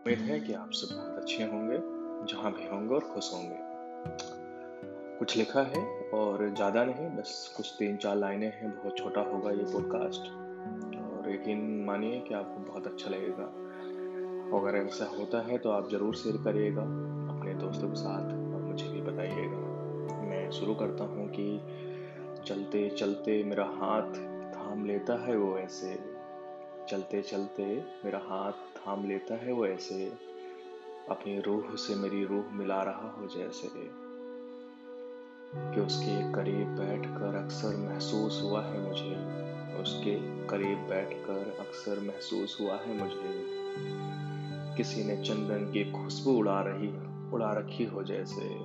उम्मीद है कि आप सब बहुत अच्छे होंगे, जहाँ भी होंगे और खुश होंगे। कुछ लिखा है और ज़्यादा नहीं, बस कुछ तीन चार लाइनें हैं, बहुत छोटा होगा ये पॉडकास्ट और यकीन मानिए कि आपको बहुत अच्छा लगेगा। अगर ऐसा होता है तो आप ज़रूर शेयर करिएगा अपने दोस्तों के साथ और मुझे भी बताइएगा। मैं शुरू करता हूँ कि चलते चलते मेरा हाथ थाम लेता है वो ऐसे। चलते चलते मेरा हाथ थाम लेता है, वो ऐसे अपनी रूह से मेरी रूह मिला रहा हो जैसे कि उसके करीब बैठकर अक्सर महसूस हुआ है मुझे। उसके करीब बैठकर अक्सर महसूस हुआ है मुझे। किसी ने चंदन की खुशबू उड़ा रही, उड़ा रखी हो जैसे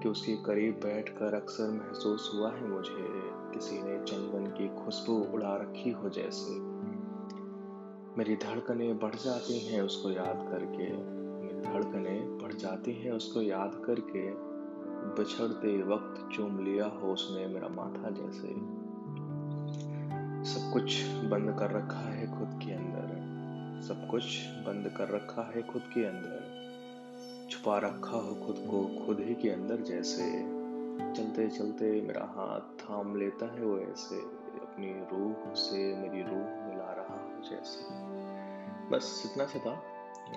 कि उसके करीब बैठकर अक्सर महसूस हुआ है मुझे। किसी ने चंदन की खुशबू उड़ा रखी हो जैसे मेरी धड़कनें बढ़ जाती हैं उसको याद करके। मेरी धड़कनें बढ़ जाती हैं उसको याद करके। बिछड़ते वक्त चूम लिया हो उसने मेरा माथा जैसे। सब कुछ बंद कर रखा है खुद के अंदर। सब कुछ बंद कर रखा है खुद के अंदर। छुपा रखा हो खुद को खुद ही के अंदर जैसे। चलते चलते मेरा हाथ थाम लेता है वो ऐसे। अपनी रूह से मेरी रूह मिला ऐसा। बस इतना सा था।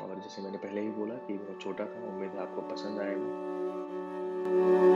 और जैसे मैंने पहले ही बोला कि बहुत छोटा था, उम्मीद है आपको पसंद आएगा।